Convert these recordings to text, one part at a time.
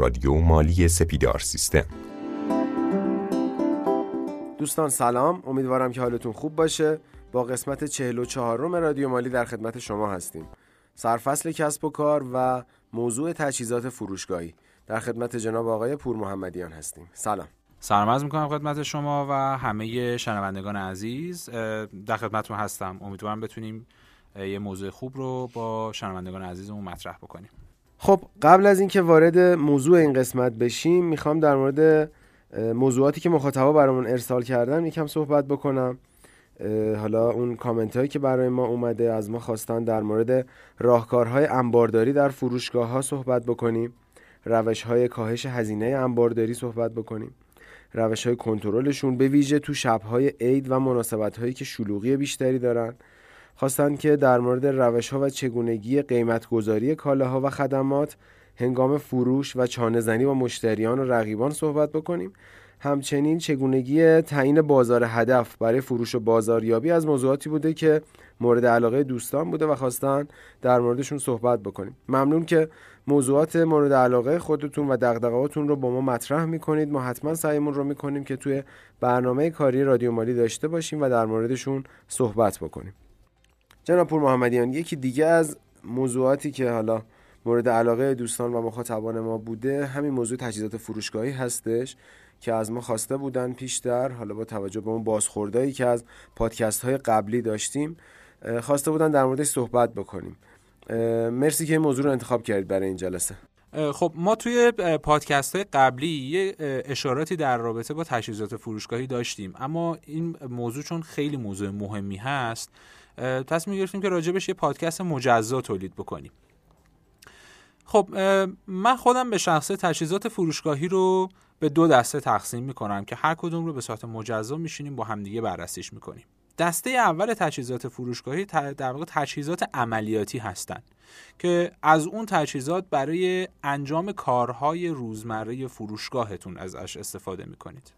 رادیو مالی سپیدار سیستم. دوستان سلام. امیدوارم که حالتون خوب باشه. با قسمت 44 روم رادیو مالی در خدمت شما هستیم. سرفصل کسب و کار و موضوع تجهیزات فروشگاهی. در خدمت جناب آقای پور محمدیان هستیم. سلام. سلام عرض می‌کنم خدمت شما و همه شنوندگان عزیز. در خدمتتون هستم. امیدوارم بتونیم یه موضوع خوب رو با شنوندگان عزیزمون مطرح بکنیم. خب قبل از اینکه وارد موضوع این قسمت بشیم می‌خوام در مورد موضوعاتی که مخاطبا برامون ارسال کردن یکم صحبت بکنم. حالا اون کامنت هایی که برای ما اومده از ما خواستن در مورد راهکارهای انبارداری در فروشگاه ها صحبت بکنیم. روش های کاهش هزینه انبارداری صحبت بکنیم. روش های کنترلشون به ویژه تو شبهای عید و مناسبت هایی که شلوغی بیشتری دارن. خواستند که در مورد روش ها و چگونگی قیمت گذاری کالاها و خدمات هنگام فروش و چانه زنی با مشتریان و رقیبان صحبت بکنیم. همچنین چگونگی تعیین بازار هدف برای فروش و بازاریابی از موضوعاتی بوده که مورد علاقه دوستان بوده و خواستن در موردشون صحبت بکنیم. ممنون که موضوعات مورد علاقه خودتون و دغدغه‌هاتون رو با ما مطرح می‌کنید. ما حتما سعیمون رو می‌کنیم که توی برنامه کاری رادیو مالی داشته باشیم و در موردشون صحبت بکنیم. جناب پور محمدیان یکی دیگه از موضوعاتی که حالا مورد علاقه دوستان و مخاطبان ما بوده همین موضوع تجهیزات فروشگاهی هستش که از ما خواسته بودن پیشتر حالا با توجه به اون بازخوردایی که از پادکست های قبلی داشتیم خواسته بودن در موردش صحبت بکنیم. مرسی که این موضوع رو انتخاب کردید برای این جلسه. خب ما توی پادکست قبلی یه اشاراتی در رابطه با تجهیزات فروشگاهی داشتیم اما این موضوع چون خیلی موضوع مهمی هست تصمیم گرفتیم که راجبش یه پادکست مجزا تولید بکنیم. خب من خودم به شخصه تجهیزات فروشگاهی رو به دو دسته تقسیم می‌کنم که هر کدوم رو به صورت مجزا میشینیم با همدیگه بررسیش می‌کنیم. دسته اول تجهیزات فروشگاهی در واقع تجهیزات عملیاتی هستند که از اون تجهیزات برای انجام کارهای روزمره فروشگاهتون ازش استفاده می‌کنید.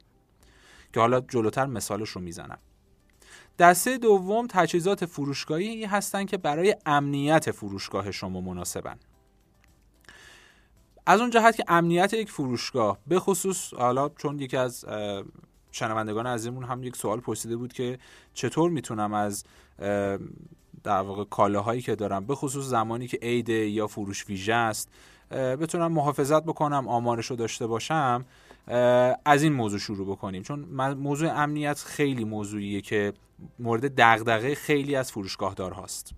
که حالا جلوتر مثالش رو می‌زنم. دسته دوم تجهیزات فروشگاهی هستند که برای امنیت فروشگاه شما مناسبن. از اون جهت که امنیت یک فروشگاه به خصوص حالا چون یکی از شنوندگان عزیزمون هم یک سوال پرسیده بود که چطور می‌تونم از در واقع کالاهایی که دارم به خصوص زمانی که عید یا فروش ویژه است بتونم محافظت بکنم آمارش رو داشته باشم از این موضوع شروع بکنیم. چون موضوع امنیت خیلی موضوعیه که مورد دغدغه خیلی از فروشگاه دار هاست.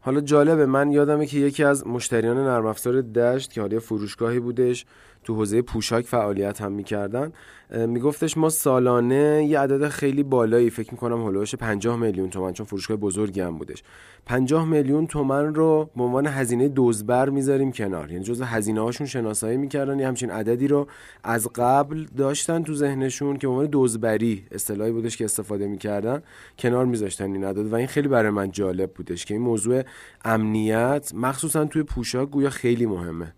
حالا جالبه من یادمه که یکی از مشتریان نرم افزار دشت که حالا فروشگاهی بودش تو حوزه پوشاک فعالیت هم می‌کردن. میگفتش ما سالانه یه عدد خیلی بالایی فکر می‌کنم هلوش 50 میلیون تومن چون فروشگاه بزرگی هم بودش. 50 میلیون تومن رو به عنوان هزینه دزبر می‌ذاریم کنار. یعنی جزء هزینه هاشون شناسایی می‌کردن. یه همچین عددی رو از قبل داشتن تو ذهنشون که به عنوان دزبری اصطلاحی بودش که استفاده می‌کردن کنار میذاشتن این عدد. و این خیلی برای من جالب بودش که این موضوع امنیت مخصوصا توی پوشاک گویا خیلی مهمه.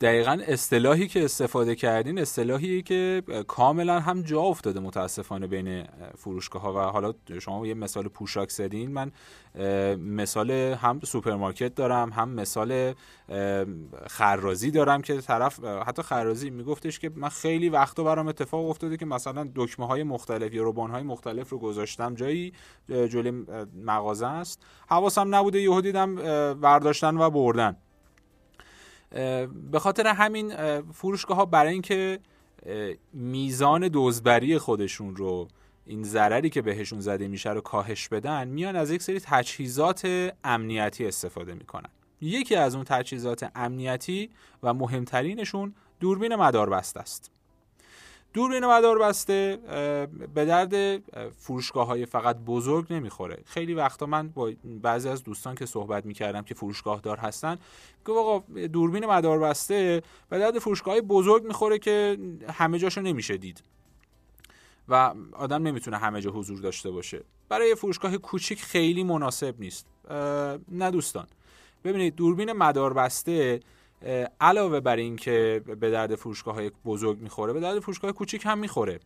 دقیقا اصطلاحی که استفاده کردین اصطلاحی که کاملا هم جا افتاده متاسفانه بین فروشگاه ها و حالا شما یه مثال پوشاک زدین من مثال هم سوپرمارکت دارم هم مثال خرازی دارم که طرف حتی خرازی میگفتش که من خیلی وقتا برام اتفاق افتاده که مثلا دکمه های مختلف یا روبان های مختلف رو گذاشتم جایی جلوی مغازه است. حواسم نبوده یهو دیدم برداشتن و بردن. به خاطر همین فروشگاه ها برای اینکه میزان دزبری خودشون رو این ضرری که بهشون زده میشه رو کاهش بدن میان از یک سری تجهیزات امنیتی استفاده می‌کنن. یکی از اون تجهیزات امنیتی و مهمترینشون دوربین مداربست است. دوربین مدار بسته به درد فروشگاه های فقط بزرگ نمی‌خوره. خیلی وقتا من با بعضی از دوستان که صحبت می‌کردم که فروشگاه دار هستن که آقا دوربین مدار بسته به درد فروشگاه بزرگ می‌خوره که همه جاشو نمیشه دید. و آدم نمی‌تونه همه جا حضور داشته باشه. برای فروشگاه کوچیک خیلی مناسب نیست. نه دوستان. ببینید دوربین مدار بسته علاوه بر این که به درد فروشگاه های بزرگ می‌خوره به درد فروشگاه کوچیک هم می‌خوره.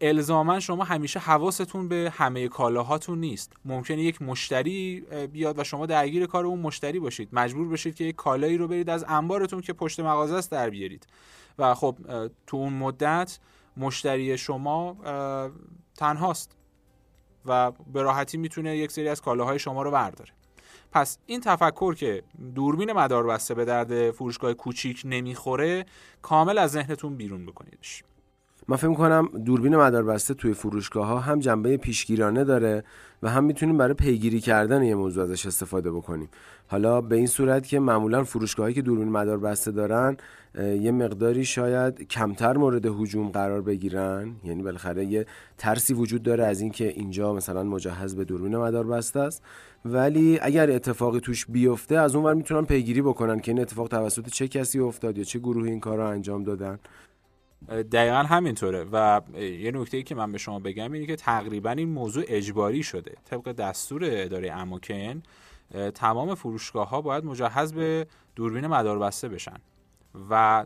الزاما شما همیشه حواستون به همه کالاهاتون نیست. ممکنه یک مشتری بیاد و شما درگیر کار اون مشتری باشید. مجبور بشید که یک کالایی رو برید از انبارتون که پشت مغازه است در بیارید. و خب تو اون مدت مشتری شما تنهاست و به راحتی می‌تونه یک سری از کالاهای شما رو برداره. پس این تفکر که دوربین مدار بسته به درد فروشگاه کوچیک نمی‌خوره کامل از ذهنتون بیرون بکنیدش. من فکر کنم دوربین مداربسته توی فروشگاه ها هم جنبه پیشگیرانه داره و هم می‌تونیم برای پیگیری کردن یه موضوع ازش استفاده بکنیم. حالا به این صورت که معمولا فروشگاهایی که دوربین مداربسته دارن یه مقداری شاید کمتر مورد هجوم قرار بگیرن. یعنی بالاخره یه ترسی وجود داره از اینکه اینجا مثلا مجهز به دوربین مداربسته است. ولی اگر اتفاقی توش بیفته از اون ور می‌تونن پیگیری بکنن که این اتفاق توسط چه کسی افتاد یا چه گروهی این کار رو انجام دادن. دقیقا همینطوره. و یه نکته ای که من به شما بگم اینه که تقریبا این موضوع اجباری شده. طبق دستور اداره اماکن تمام فروشگاه ها باید مجهز به دوربین مداربسته بشن. و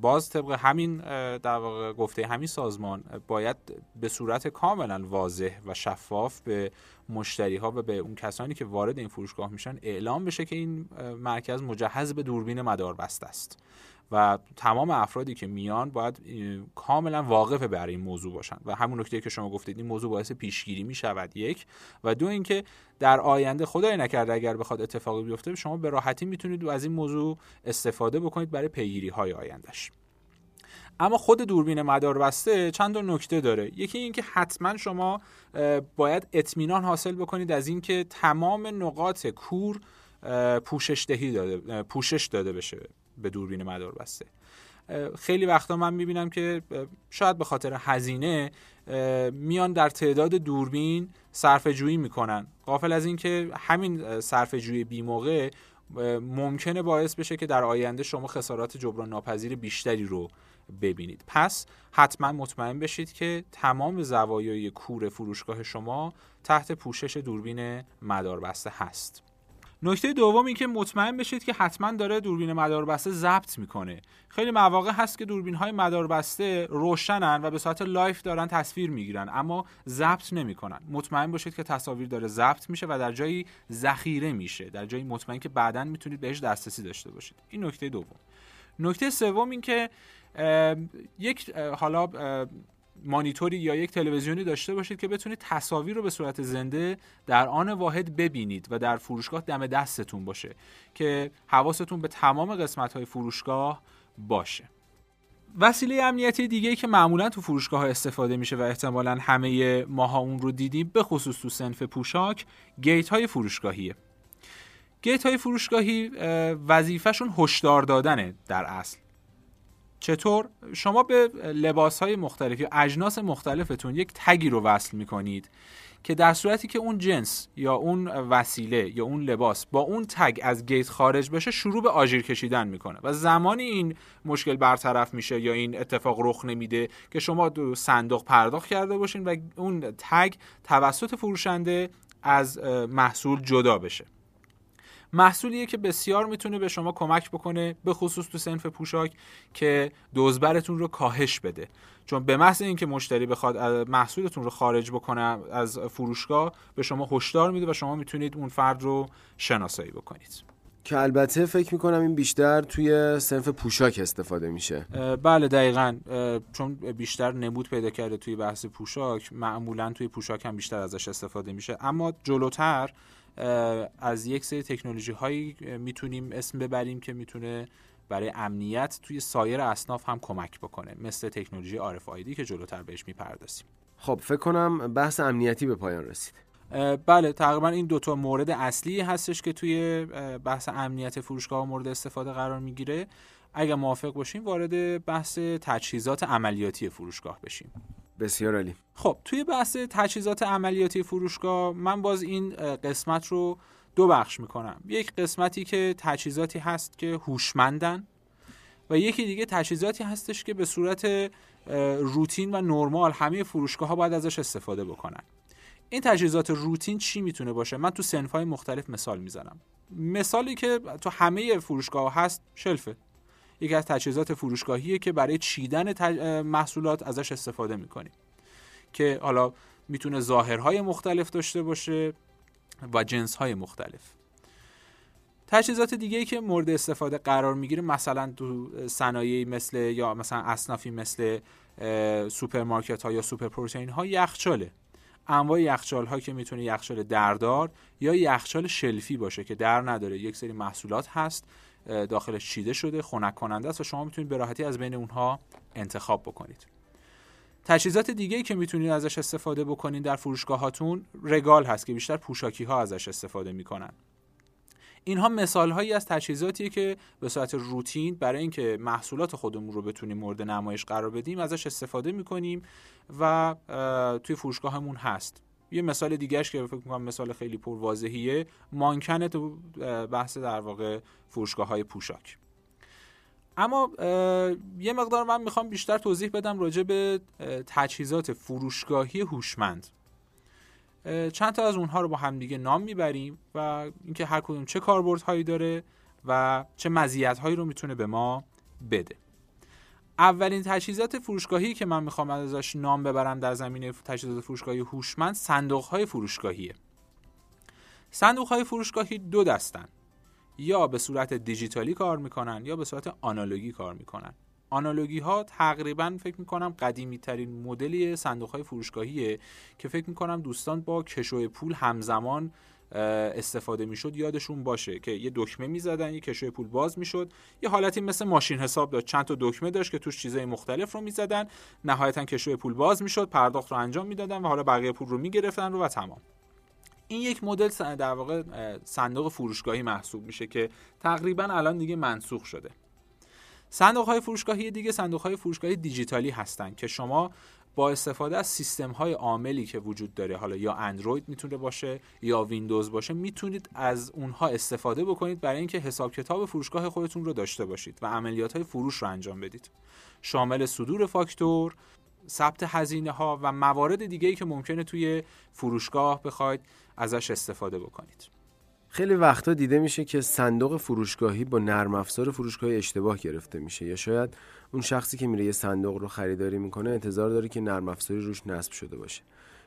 باز طبق همین در واقع گفته همین سازمان باید به صورت کاملا واضح و شفاف به مشتری ها و به اون کسانی که وارد این فروشگاه میشن اعلام بشه که این مرکز مجهز به دوربین مداربسته است. و تمام افرادی که میان باید کاملا واقف بر این موضوع باشن. و همون نکته که شما گفتید این موضوع باعث پیشگیری می شود یک. و دو اینکه در آینده خدای نکرده اگر بخواد اتفاقی بیفته شما به راحتی می‌تونید از این موضوع استفاده بکنید برای پیگیری های آیندهش. اما خود دوربین مدار بسته چند تا نکته داره. یکی اینکه حتما شما باید اطمینان حاصل بکنید از اینکه تمام نقاط کور پوشش دهی داده پوشش داده بشه. به دوربین مدار بسته. خیلی وقتا من می‌بینم که شاید به خاطر هزینه میان در تعداد دوربین صرف جویی می‌کنن. قافل از اینکه همین صرف جویی بی موقع ممکنه باعث بشه که در آینده شما خسارات جبران ناپذیر بیشتری رو ببینید. پس حتما مطمئن بشید که تمام زوایای کور فروشگاه شما تحت پوشش دوربین مداربسته هست. نکته دوم این که مطمئن بشید که حتما داره دوربین مداربسته ضبط می‌کنه. خیلی مواقع هست که دوربین های مداربسته روشنن و به صورت live دارن تصویر می‌گیرن اما ضبط نمی‌کنن. مطمئن باشید که تصاویر داره ضبط میشه و در جایی ذخیره میشه در جایی مطمئن که بعدا می‌تونید بهش دسترسی داشته باشید. این نکته دوم. نکته سوم این که یک حالا مانیتوری یا یک تلویزیونی داشته باشید که بتونید تصاویر رو به صورت زنده در آن واحد ببینید و در فروشگاه دم دستتون باشه که حواستون به تمام قسمت های فروشگاه باشه. وسیله امنیتی دیگه که معمولا تو فروشگاه استفاده میشه و احتمالا همه ماها اون رو دیدیم به خصوص تو سنف پوشاک گیت های فروشگاهیه. گیت های فروشگاهی وظیفهشون هشدار دادنه در اصل. چطور؟ شما به لباس های مختلف یا اجناس مختلفتون یک تگی رو وصل می‌کنید که در صورتی که اون جنس یا اون وسیله یا اون لباس با اون تگ از گیت خارج بشه شروع به آژیر کشیدن می‌کنه و زمانی این مشکل برطرف میشه یا این اتفاق رخ نمیده که شما دو صندوق پرداخت کرده باشین و اون تگ توسط فروشنده از محصول جدا بشه. محصولیه که بسیار می‌تونه به شما کمک بکنه به خصوص تو سنف پوشاک که دوزبرتون رو کاهش بده. چون به محض اینکه مشتری بخواد محصولتون رو خارج بکنه از فروشگاه به شما هشدار میده و شما می‌تونید اون فرد رو شناسایی بکنید. که البته فکر می‌کنم این بیشتر توی سنف پوشاک استفاده میشه. بله دقیقا. چون بیشتر نمود پیدا کرده توی بحث پوشاک معمولا توی پوشاک هم بیشتر ازش استفاده میشه. اما جلوتر از یک سری تکنولوژی هایی می‌تونیم اسم ببریم که می‌تونه برای امنیت توی سایر اصناف هم کمک بکنه مثل تکنولوژی RFID که جلوتر بهش می‌پردازیم. خب فکر کنم بحث امنیتی به پایان رسید. بله تقریبا این دوتا مورد اصلی هستش که توی بحث امنیت فروشگاه مورد استفاده قرار می‌گیره. اگر موافق باشیم وارد بحث تجهیزات عملیاتی فروشگاه بشیم. بسیار عالی. خب توی بحث تجهیزات عملیاتی فروشگاه من باز این قسمت رو دو بخش می‌کنم. یک قسمتی که تجهیزاتی هست که هوشمندن و یکی دیگه تجهیزاتی هستش که به صورت روتین و نرمال همه فروشگاه ها باید ازش استفاده بکنن. این تجهیزات روتین چی می‌تونه باشه؟ من تو سنفای مختلف مثال می‌زنم. مثالی که تو همه فروشگاه هست شلفه. یکی از تجهیزات فروشگاهیه که برای چیدن محصولات ازش استفاده می‌کنیم. که حالا می‌تونه ظاهرهای مختلف داشته باشه و جنسهای مختلف. تجهیزات دیگه ای که مورد استفاده قرار می‌گیره مثلا تو صنایعی مثل یا مثلا اصنافی مثل سوپرمارکت ها یا سوپر پروتئین ها یخچاله. انواع یخچال ها که می‌تونه یخچال دردار یا یخچال shelf ی باشه که در نداره. یک سری محصولات هست داخلش چیده شده خنک کننده است و شما می‌تونید به راحتی از بین اونها انتخاب بکنید. تجهیزات دیگه ای که می‌تونید ازش استفاده بکنید در فروشگاهاتون رگال هست که بیشتر پوشاکی ها ازش استفاده می‌کنن. اینها مثال هایی از تجهیزاتیه که به صورت روتین برای اینکه محصولات خودمون رو بتونیم مورد نمایش قرار بدیم ازش استفاده می‌کنیم و توی فروشگاهمون هست. یه مثال دیگهش که فکر می‌کنم مثال خیلی پر واضحیه مانکن تو بحث در واقع فروشگاه های پوشاک. اما یه مقدار من می‌خوام بیشتر توضیح بدم راجع به تجهیزات فروشگاهی هوشمند. چند تا از اونها رو با همدیگه نام می‌بریم و اینکه هر کدوم چه کاربردهایی داره و چه مزیت‌هایی رو می‌تونه به ما بده. اولین تجهیزات فروشگاهی که من می‌خوام ازش نام ببرم در زمینه تجهیزات فروشگاهی هوشمند صندوق های فروشگاهیه. صندوق های فروشگاهی دو دستن. یا به صورت دیجیتالی کار می‌کنن یا به صورت آنالوگی کار می‌کنن. آنالوگی ها تقریبا فکر می‌کنم قدیمی ترین مدلی صندوق های فروشگاهیه که فکر می‌کنم دوستان با کشوی پول همزمان استفاده می‌شد یادشون باشه که یه دکمه می‌زدن یه کشوی پول باز می‌شد. یه حالتی مثل ماشین حساب داشت. چند تا دکمه داشت که توش چیزای مختلف رو می‌زدن. نهایتا کشوی پول باز می‌شد پرداخت رو انجام می‌دادن و حالا بقیه پول رو می‌گرفتن رو و تمام. این یک مدل در واقع صندوق فروشگاهی محسوب میشه که تقریبا الان دیگه منسوخ شده. صندوق های فروشگاهی دیگه صندوق های فروشگاهی دیجیتالی هستند که شما با استفاده از سیستم های عاملی که وجود داره حالا یا اندروید می‌تونه باشه یا ویندوز باشه می‌تونید از اونها استفاده بکنید برای اینکه حساب کتاب فروشگاه خودتون رو داشته باشید و عملیات های فروش رو انجام بدید. شامل صدور فاکتور ثبت هزینه ها و موارد دیگه ای که ممکنه توی فروشگاه بخواید ازش استفاده بکنید. خیلی وقتا دیده میشه که صندوق فروشگاهی با نرم افزار فروشگاهی اشتباه گرفته میشه. یا شاید اون شخصی که میره یه صندوق رو خریداری می‌کنه انتظار داره که نرم افزاری روش نصب شده باشه.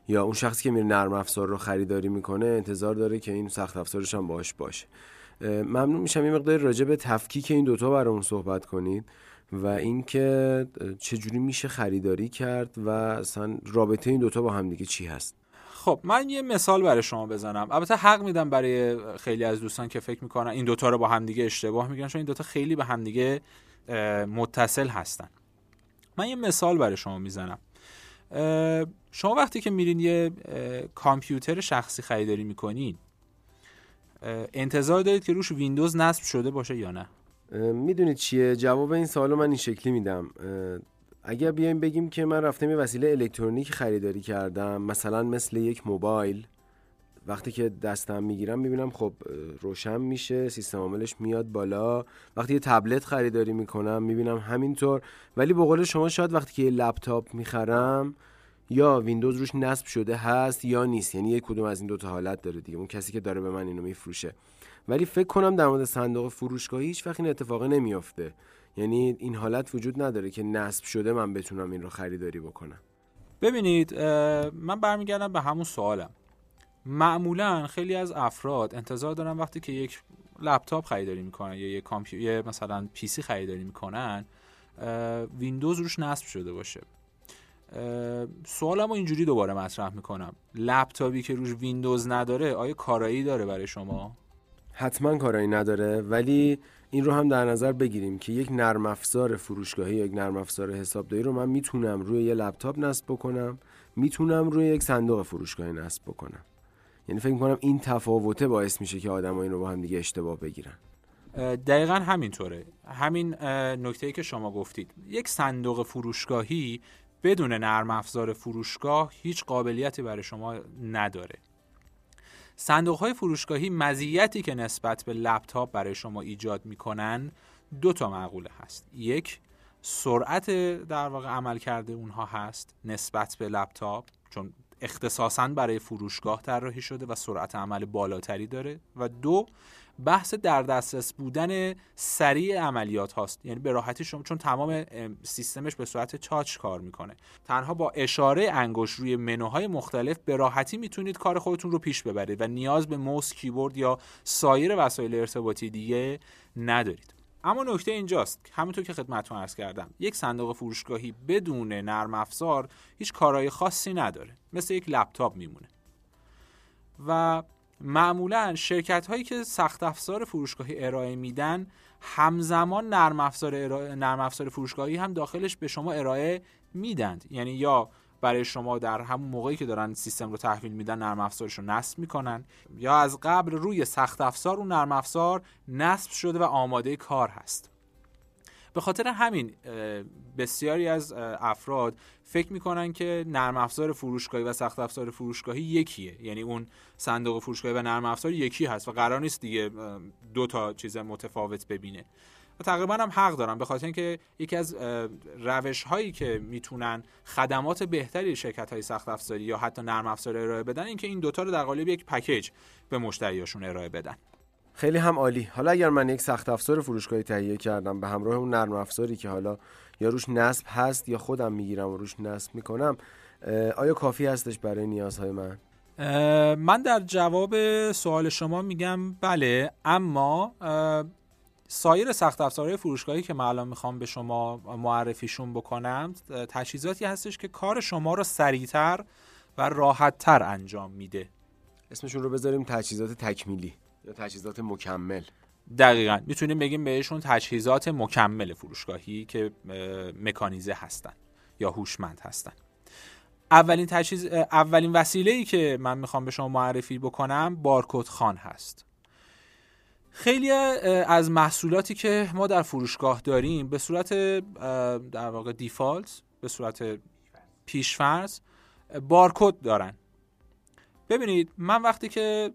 یا اون شخصی که میره نرم افزار رو خریداری می‌کنه انتظار داره که این سخت افزارش هم باش باشه. ممنون میشم یه مقدار راجع به تفکیک این دوتا برامون صحبت کنید و اینکه چجوری میشه خریداری کرد و اصلا رابطه این دوتا با همدیگه چی هست. خب من یه مثال برای شما بزنم. البته حق میدم برای خیلی از دوستان که فکر می‌کنن این دوتا رو با همدیگه اشتباه میگن چون این دوتا خیلی به همدیگه متصل هستن. من یه مثال برای شما می‌زنم. شما وقتی که میرین یه کامپیوتر شخصی خریداری می‌کنین انتظار دارید که روش ویندوز نصب شده باشه یا نه؟ می‌دونید چیه؟ جواب این سوالو من این شکلی میدم. اگر بیایم بگیم که من رفتم یه وسیله الکترونیک خریداری کردم مثلا مثل یک موبایل وقتی که دستم می‌گیرم می‌بینم خب روشن میشه سیستم عاملش میاد بالا. وقتی یه تبلت خریداری می‌کنم می‌بینم همینطور. ولی به قول شما شاید وقتی که یه لپتاپ می‌خرم یا ویندوز روش نصب شده هست یا نیست. یعنی یک کدوم از این دوتا حالت داره دیگه. اون کسی که داره به من اینو میفروشه. ولی فکر کنم در مورد صندوق فروشگاهی هیچ وقت این اتفاق نمیافته. یعنی این حالت وجود نداره که نصب شده من بتونم این رو خریداری بکنم. ببینید من برمیگردم به همون سوالم. معمولا خیلی از افراد انتظار دارن وقتی که یک لپتاپ خریداری می‌کنن یا یک کامپیوتر مثلا PC خریداری می‌کنن ویندوز روش نصب شده باشه. سوالمو اینجوری دوباره مطرح می‌کنم. لپتاپی که روش ویندوز نداره آیا کارایی داره برای شما؟ حتما کارایی نداره ولی این رو هم در نظر بگیریم که یک نرم افزار فروشگاهی یک نرم افزار حسابداری رو من می‌تونم روی یه لپتاپ نصب بکنم می‌تونم روی یک صندوق فروشگاهی نصب بکنم. یعنی فکر کنم این تفاوته باعث میشه که آدم این رو با هم دیگه اشتباه بگیرن. دقیقا همینطوره. همین نکته که شما گفتید. یک صندوق فروشگاهی بدون نرم افزار فروشگاه هیچ قابلیتی برای شما نداره. صندوق های فروشگاهی مزیتی که نسبت به لپتاپ برای شما ایجاد می‌کنن دو تا معقوله هست. یک سرعت در واقع عمل کرده اونها هست نسبت به لپتاپ چون اختصاصا برای فروشگاه طراحی شده و سرعت عمل بالاتری داره. و دو بحث در دسترس بودن سریع عملیات هاست. یعنی به راحتی شما چون تمام سیستمش به صورت تاچ کار می‌کنه. تنها با اشاره انگشت روی منوهای مختلف به راحتی می‌تونید کار خودتون رو پیش ببرید و نیاز به موس کیبورد یا سایر وسایل ارتباطی دیگه ندارید. اما نکته اینجاست همونطور که خدمتتون عرض کردم یک صندوق فروشگاهی بدون نرم افزار هیچ کارهای خاصی نداره. مثل یک لپتاپ میمونه. و معمولا شرکت هایی که سخت افزار فروشگاهی ارائه میدن همزمان نرم افزار, نرم افزار فروشگاهی هم داخلش به شما ارائه میدند. یعنی یا برای شما در همون موقعی که دارن سیستم رو تحویل میدن نرم افزارش رو نصب می‌کنن یا از قبل روی سخت افزار اون نرم افزار نصب شده و آماده کار هست. به خاطر همین بسیاری از افراد فکر می‌کنن که نرم افزار فروشگاهی و سخت افزار فروشگاهی یکیه. یعنی اون صندوق فروشگاهی و نرم افزار یکی هست و قرار نیست دیگه دو تا چیز متفاوت ببینه. و تقریبا هم حق دارم به خاطر اینکه یکی از روش هایی که می‌تونن خدمات بهتری شرکت های سخت افزاری یا حتی نرم افزار ارائه بدن اینکه این دوتا رو در قالب یک پکیج به مشتریاشون ارائه بدن. خیلی هم عالی. حالا اگر من یک سخت افزار فروشگاهی تهیه کردم به همراه اون نرم افزاری که حالا یا روش نصب هست یا خودم می‌گیرم و روش نصب می‌کنم آیا کافی هستش برای نیازهای من؟ من در جواب سوال شما میگم بله اما سایر سخت افزارهای فروشگاهی که من الان می‌خوام به شما معرفیشون بکنم تجهیزاتی هستش که کار شما رو سریعتر و راحتتر انجام میده. اسمشون رو بذاریم تجهیزات تکمیلی یا تجهیزات مکمل. دقیقا. می‌تونیم بگیم بهشون تجهیزات مکمل فروشگاهی که مکانیزه هستن یا هوشمند هستن. اولین تجهیز اولین وسیله ای که من می‌خوام به شما معرفی بکنم بارکد خان هست. خیلی از محصولاتی که ما در فروشگاه داریم به صورت در واقع دیفالت به صورت پیشفرض بارکد دارن. ببینید من وقتی که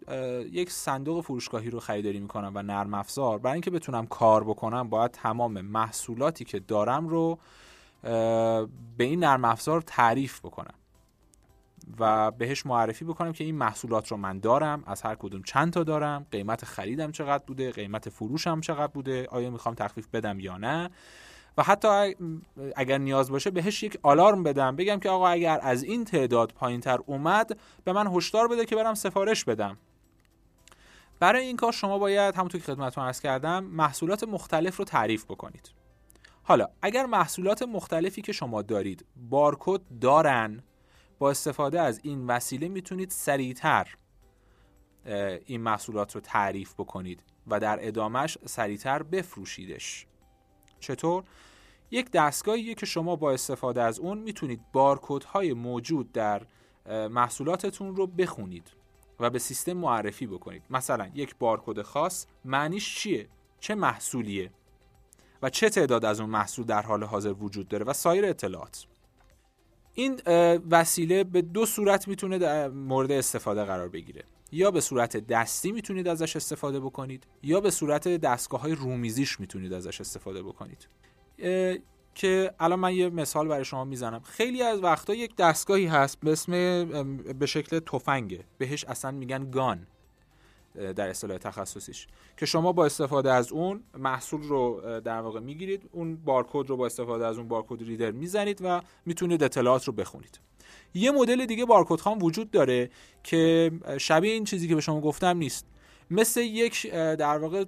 یک صندوق فروشگاهی رو خریداری می‌کنم و نرم افزار برای اینکه بتونم کار بکنم باید تمام محصولاتی که دارم رو به این نرم افزار تعریف بکنم. و بهش معرفی بکنم که این محصولات رو من دارم از هر کدوم چند تا دارم قیمت خریدم چقدر بوده قیمت فروشم چقدر بوده آیا می‌خوام تخفیف بدم یا نه. و حتی اگر نیاز باشه بهش یک آلارم بدم بگم که آقا اگر از این تعداد پایین تر اومد به من هشدار بده که برم سفارش بدم. برای این کار شما باید همونطور که خدمتتون عرض کردم محصولات مختلف رو تعریف بکنید. حالا اگر محصولات مختلفی که شما دارید بارکد دارن با استفاده از این وسیله می‌تونید سریعتر این محصولات رو تعریف بکنید و در ادامش سریعتر بفروشیدش. چطور؟ یک دستگاهیه که شما با استفاده از اون می‌تونید بارکدهای موجود در محصولاتتون رو بخونید و به سیستم معرفی بکنید. مثلا یک بارکد خاص معنیش چیه؟ چه محصولیه؟ و چه تعداد از اون محصول در حال حاضر وجود داره؟ و سایر اطلاعات. این وسیله به دو صورت می‌تونه در مورد استفاده قرار بگیره. یا به صورت دستی می‌تونید ازش استفاده بکنید یا به صورت دستگاه های رومیزیش می‌تونید ازش استفاده بکنید. که الان من یه مثال برای شما می‌زنم. خیلی از وقتا یک دستگاهی هست به اسم به شکل تفنگه. بهش اصلا میگن گان. در اصطلاح تخصصیش. که شما با استفاده از اون محصول رو در واقع می‌گیرید. اون بارکد رو با استفاده از اون بارکد ریدر می‌زنید و می‌تونید اطلاعات رو بخونید. یه مدل دیگه بارکد خان وجود داره که شبیه این چیزی که به شما گفتم نیست. مثل یک در واقع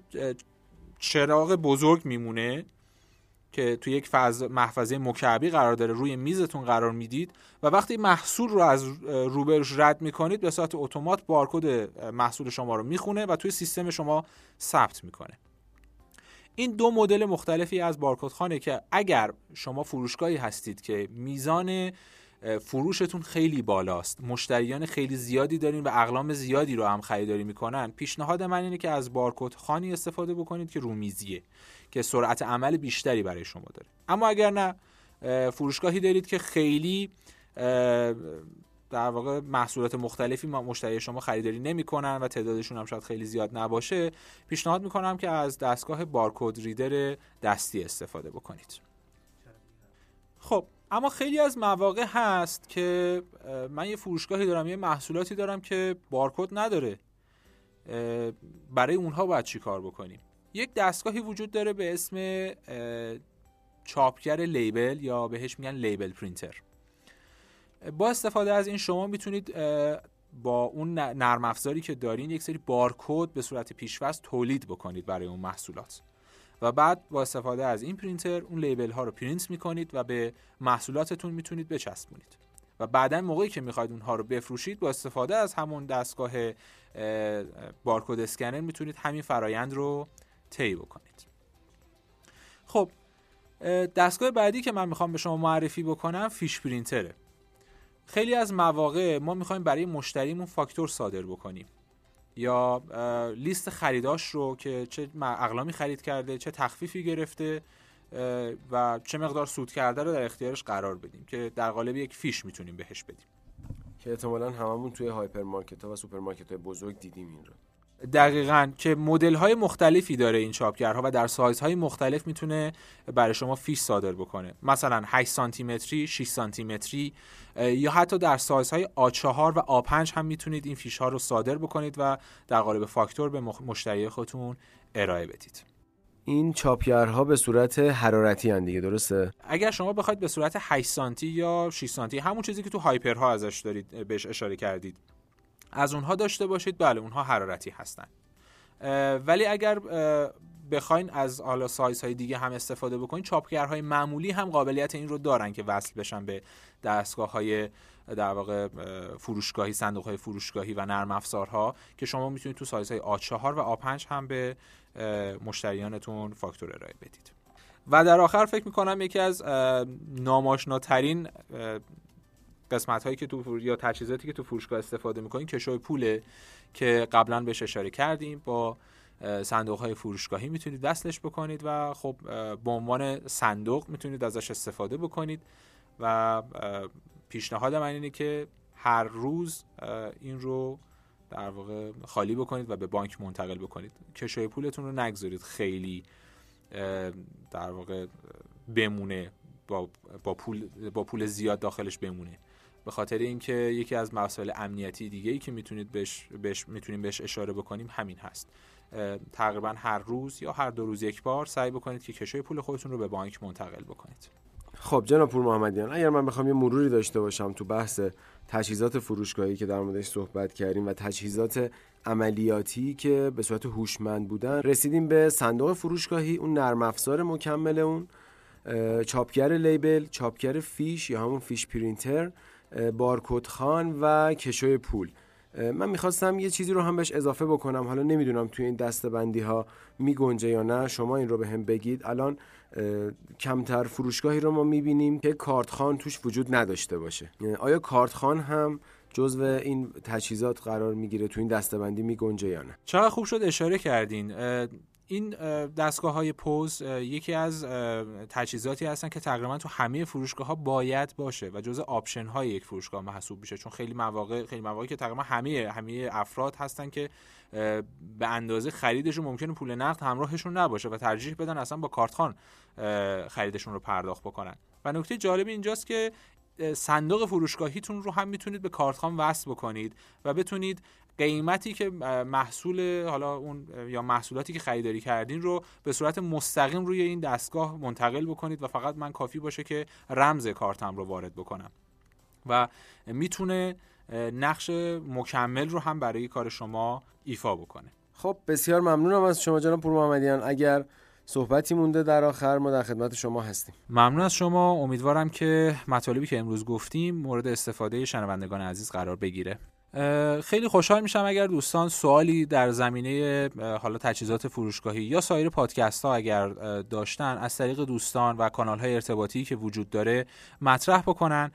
چراغ بزرگ میمونه. که توی یک محفظه مکعبی قرار داره روی میزتون قرار می‌دید و وقتی محصول رو از روبرش رد می‌کنید به صورت اتومات بارکد محصول شما رو می‌خونه و توی سیستم شما ثبت می‌کنه. این دو مدل مختلفی از بارکد خانه که اگر شما فروشگاهی هستید که میزان فروشتون خیلی بالاست. مشتریان خیلی زیادی دارین و اقلام زیادی رو هم خریداری می‌کنن. پیشنهاد من اینه که از بارکد خانی استفاده بکنید که رومیزیه که سرعت عمل بیشتری برای شما داره. اما اگر نه فروشگاهی دارید که خیلی در واقع محصولات مختلفی مشتری شما خریداری نمی‌کنن و تعدادشون هم شاید خیلی زیاد نباشه پیشنهاد می‌کنم که از دستگاه بارکد ریدر دستی استفاده بکنید. خب اما خیلی از مواقع هست که من یه فروشگاهی دارم یه محصولاتی دارم که بارکد نداره. برای اونها باید چی کار بکنیم؟ یک دستگاهی وجود داره به اسم چاپگر لیبل یا بهش میگن لیبل پرینتر. با استفاده از این شما می‌تونید با اون نرم افزاری که دارین یک سری بارکد به صورت پیشوست تولید بکنید برای اون محصولات. و بعد با استفاده از این پرینتر اون لیبل ها رو پرینت می‌کنید و به محصولاتتون می‌تونید بچسبونید. و بعدا موقعی که می‌خواید اونها رو بفروشید با استفاده از همون دستگاه بارکد اسکنر می‌تونید همین فرایند رو طی بکنید. خب دستگاه بعدی که من می‌خوام به شما معرفی بکنم فیش پرینتره. خیلی از مواقع ما می‌خوایم برای مشتریمون فاکتور صادر بکنیم. یا لیست خریداش رو که چه اقلامی خرید کرده چه تخفیفی گرفته و چه مقدار سود کرده رو در اختیارش قرار بدیم که در قالب یک فیش می‌تونیم بهش بدیم. که احتمالا هممون توی هایپرمارکت ها و سوپرمارکت های بزرگ دیدیم این رو. دقیقا که مدل های مختلفی داره این چاپگرها و در سایز های مختلف می‌تونه برای شما فیش صادر بکنه. مثلا 8 سانتی متری 6 سانتی متری یا حتی در سایز های A4 و A5 هم می‌تونید این فیش ها رو صادر بکنید و در قالب فاکتور به مشتری خودتون ارائه بدید. این چاپگرها به صورت حرارتی هن دیگه درسته؟ اگر شما بخواید به صورت 8 سانتی یا 6 سانتی همون چیزی که تو هایپرها ازش دارید بهش اشاره کردید. از اونها داشته باشید. بله اونها حرارتی هستن. ولی اگر بخواین از حالا سایز های دیگه هم استفاده بکنید چاپگرهای معمولی هم قابلیت این رو دارن که وصل بشن به دستگاه های در واقع فروشگاهی صندوق های فروشگاهی و نرم افزارها که شما می‌تونید تو سایز های A4 و A5 هم به مشتریانتون فاکتور ارائه بدید. و در آخر فکر می‌کنم یکی از ناماشناترین قسمت هایی که تو یا تجهیزاتی که تو فروشگاه استفاده می‌کنین کشوی پوله که قبلا بهش اشاره کردیم با صندوق های فروشگاهی می‌تونید وصلش بکنید و خب به عنوان صندوق می‌تونید ازش استفاده بکنید و پیشنهاد من اینه که هر روز این رو در واقع خالی بکنید و به بانک منتقل بکنید. کشوی پولتون رو نگذارید خیلی در واقع بمونه با, با, پول با پول زیاد داخلش بمونه. به خاطر اینکه یکی از مسائل امنیتی دیگه ای که می‌تونید بهش, بهش می‌تونیم بهش اشاره بکنیم همین هست. تقریبا هر روز یا هر دو روز یک بار سعی بکنید که کشوی پول خودتون رو به بانک منتقل بکنید. خب جناب پور محمدیان اگر من بخوام یه مروری داشته باشم تو بحث تجهیزات فروشگاهی که در موردش صحبت کردیم و تجهیزات عملیاتی که به صورت هوشمند بودن رسیدیم به صندوق فروشگاهی اون نرم افزار مکمل اون چاپگر لیبل چاپگر فیش یا همون فیش پرینتر. بارکد خان و کشوی پول. من می‌خواستم یه چیزی رو هم بهش اضافه بکنم. حالا نمی‌دونم توی این دستبندی ها میگنجه یا نه. شما این رو به هم بگید. الان کمتر فروشگاهی رو ما می‌بینیم که کارتخان توش وجود نداشته باشه. آیا کارتخان هم جزو این تجهیزات قرار می‌گیره تو این دستبندی میگنجه یا نه؟ چقدر خوب شد اشاره کردین. این دستگاه های پوز یکی از تجهیزاتی هستن که تقریبا تو همه فروشگاه ها باید باشه و جزء آپشن های یک فروشگاه محسوب میشه. چون خیلی مواقع خیلی مواقعی که تقریبا همه همه افراد هستن که به اندازه خریدشون ممکنه پول نقد همراهشون نباشه و ترجیح بدن اصلا با کارتخان خریدشون رو پرداخت بکنن. و نکته جالب اینجاست که صندوق فروشگاهیتون رو هم می‌تونید به کارتخان وصل بکنید و بتونید قیمتی که محصول حالا اون یا محصولاتی که خریداری کردین رو به صورت مستقیم روی این دستگاه منتقل بکنید و فقط من کافی باشه که رمز کارتم رو وارد بکنم. و می‌تونه نقش مکمل رو هم برای کار شما ایفا بکنه. خب بسیار ممنونم از شما جناب پور محمدیان. اگر صحبتی مونده در آخر ما در خدمت شما هستیم. ممنون از شما. امیدوارم که مطالبی که امروز گفتیم مورد استفاده شنوندگان عزیز قرار بگیره. خیلی خوشحال میشم اگر دوستان سوالی در زمینه حالا تجهیزات فروشگاهی یا سایر پادکست ها اگر داشتن از طریق دوستان و کانال های ارتباطی که وجود داره مطرح بکنن.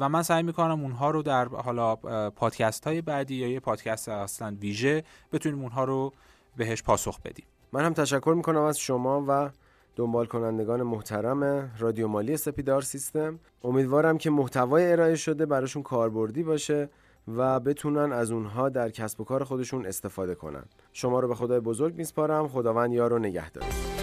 و من سعی می‌کنم اونها رو در حالا پادکست های بعدی یا یه پادکست اصلا ویژه بتونیم اونها رو بهش پاسخ بدیم. من هم تشکر می‌کنم از شما و دنبال کنندگان محترم رادیو مالی سپیدار سیستم. امیدوارم که محتوای ارائه شده براشون کاربردی باشه. و بتونن از اونها در کسب و کار خودشون استفاده کنن. شما رو به خدای بزرگ میسپارم. خداوند یار و نگهدار.